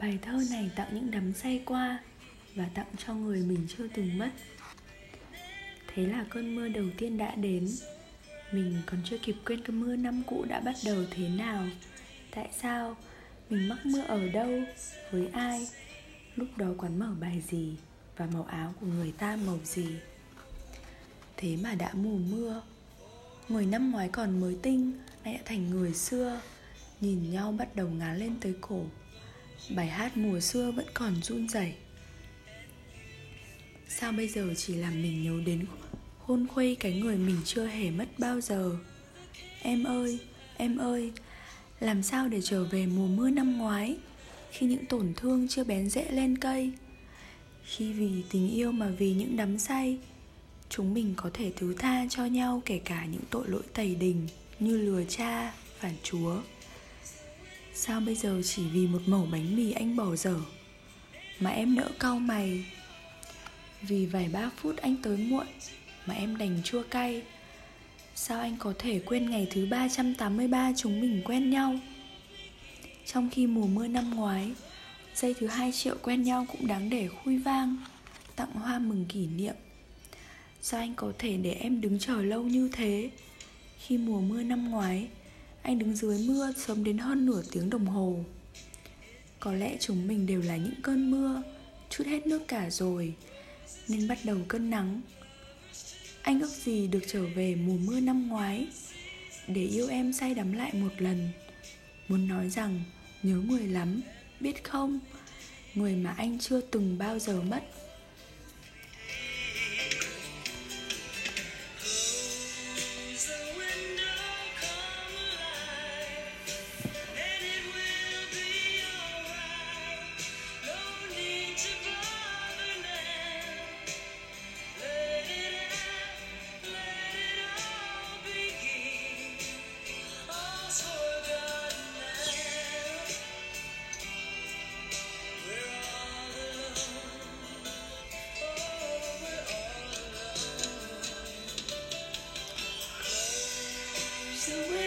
Bài thơ này tặng những đắm say qua Và tặng cho người mình chưa từng mất. Thế là cơn mưa đầu tiên đã đến. Mình còn chưa kịp quên cơn mưa năm cũ đã bắt đầu thế nào. Tại sao? Mình mắc mưa ở đâu? Với ai? Lúc đó quán mở bài gì? Và màu áo của người ta màu gì? Thế mà đã mùa mưa. Người năm ngoái còn mới tinh, Nay đã thành người xưa. Nhìn nhau bắt đầu ngá lên tới cổ. Bài hát mùa xưa vẫn còn run rẩy. Sao bây giờ chỉ làm mình nhớ đến hôn khuây cái người mình chưa hề mất bao giờ? Em ơi, em ơi Làm sao để trở về mùa mưa năm ngoái Khi những tổn thương chưa bén rễ lên cây? Khi vì tình yêu mà vì những đắm say Chúng mình có thể thứ tha cho nhau kể cả những tội lỗi tày đình Như lừa cha, phản chúa. Sao bây giờ chỉ vì một mẩu bánh mì anh bỏ dở? Mà em nỡ cau mày. Vì vài ba phút anh tới muộn Mà em đành chua cay. Sao anh có thể quên ngày thứ 383 chúng mình quen nhau? Trong khi mùa mưa năm ngoái, Giây thứ hai triệu quen nhau cũng đáng để khui vang, Tặng hoa mừng kỷ niệm. Sao anh có thể để em đứng chờ lâu như thế? Khi mùa mưa năm ngoái anh đứng dưới mưa sớm đến hơn nửa tiếng đồng hồ. Có lẽ chúng mình đều là những cơn mưa, Chút hết nước cả rồi, Nên bắt đầu cơn nắng. Anh ước gì được trở về mùa mưa năm ngoái, Để yêu em say đắm lại một lần. Muốn nói rằng, nhớ người lắm, Biết không? Người mà anh chưa từng bao giờ mất. so